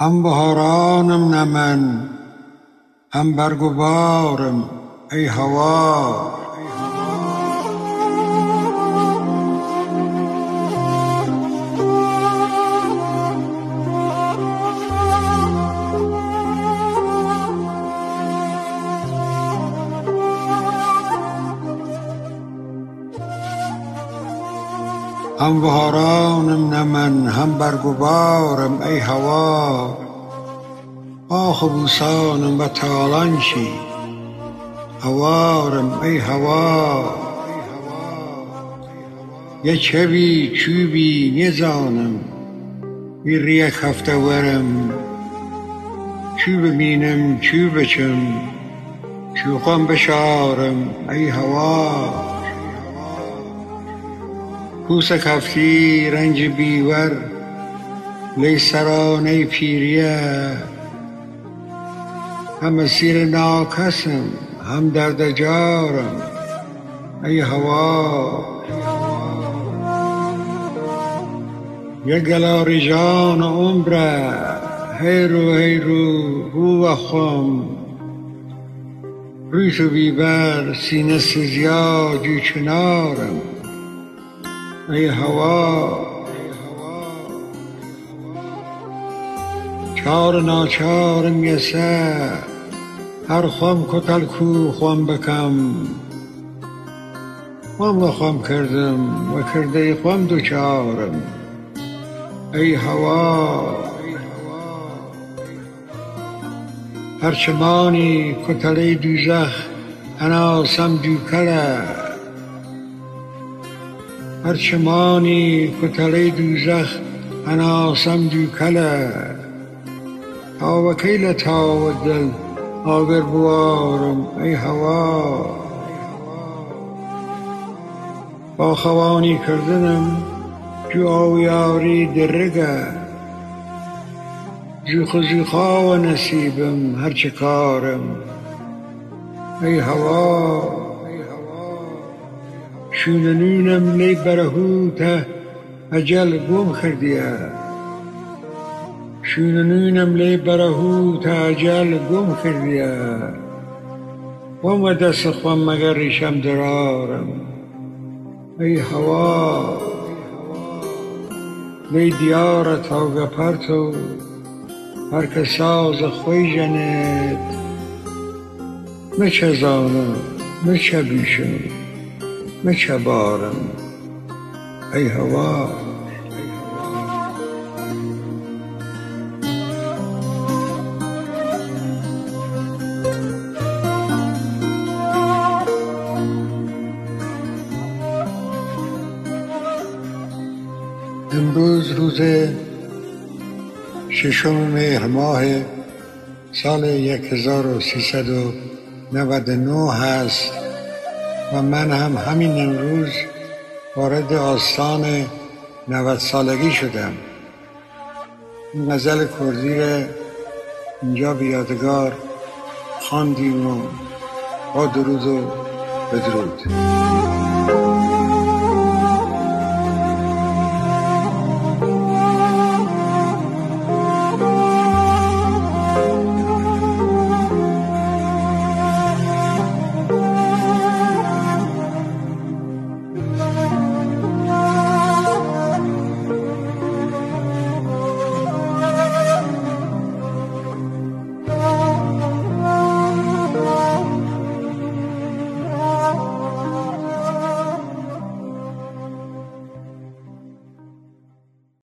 هم بهارانم نه من هم برگ و بارم ای هوا. هم بهارانم نه من هم برگ و بارم ای هوا. باغ و بوستانم و تالان چی هوارم ای هوا. یه چوی چوبی نزانم bir یک هفته ورم. چو ببینم چو بچم چوقم بشارم ای هوا. کوس کفتی رنج بیور لی سرانه پیریه. هم اسیر ناکسم هم درد جارم. ای هوا. یک گلاری جان عمره هی رو هی و خم. روی تو بیبر سینه سزیا جو چنارم ای هوا. چار ناچارم یسه هر خم کتل کو خم بکم. خم و خم کردم و کرده خم دوچارم. ای هوا. هرچمانی کتله دوزخ هناسم دوکله. هرچمانی کتله دوزخ هناسم دوکله تا و کی تا و دل آگر بوارم ای هوا با خوانی کردنم جو آویاری درگه زوخ زوخا و نصیبم هرچه کارم ای هوا شوننونم لی برهوته اجل گم کردیه شوننونم لی برهوته اجل گم کردیه و دست خوام مگر ریشم درارم. ای هوا لی دیار تا گپرتو هر که ساز خوی جنت. مچه زانم مچه بیشم مچه بارم ای هوا. امروز روز ششم مهر ماه سال 1399 هست. و من هم همین امروز وارد آستان نود سالگی شدم. این غزل کردی را اینجا به یادگار خواندیم و با درود و بدرود.